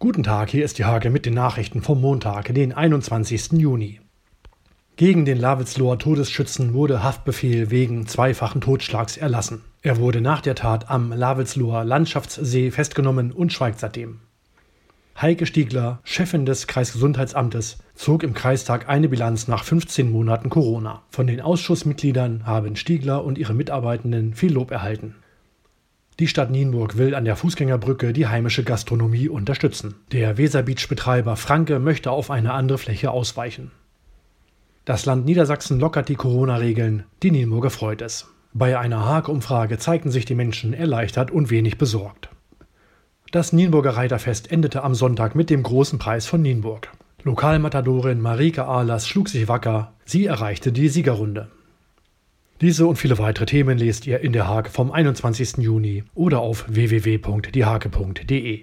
Guten Tag, hier ist die Hake mit den Nachrichten vom Montag, den 21. Juni. Gegen den Lawitzloher Todesschützen wurde Haftbefehl wegen zweifachen Totschlags erlassen. Er wurde nach der Tat am Lawitzloher Landschaftssee festgenommen und schweigt seitdem. Heike Stiegler, Chefin des Kreisgesundheitsamtes, zog im Kreistag eine Bilanz nach 15 Monaten Corona. Von den Ausschussmitgliedern haben Stiegler und ihre Mitarbeitenden viel Lob erhalten. Die Stadt Nienburg will an der Fußgängerbrücke die heimische Gastronomie unterstützen. Der Weserbeach-Betreiber Franke möchte auf eine andere Fläche ausweichen. Das Land Niedersachsen lockert die Corona-Regeln. Die Nienburger freut es. Bei einer Haag-Umfrage zeigten sich die Menschen erleichtert und wenig besorgt. Das Nienburger Reiterfest endete am Sonntag mit dem großen Preis von Nienburg. Lokalmatadorin Marike Ahlers schlug sich wacker. Sie erreichte die Siegerrunde. Diese und viele weitere Themen lest ihr in der Haag vom 21. Juni oder auf www.diehake.de.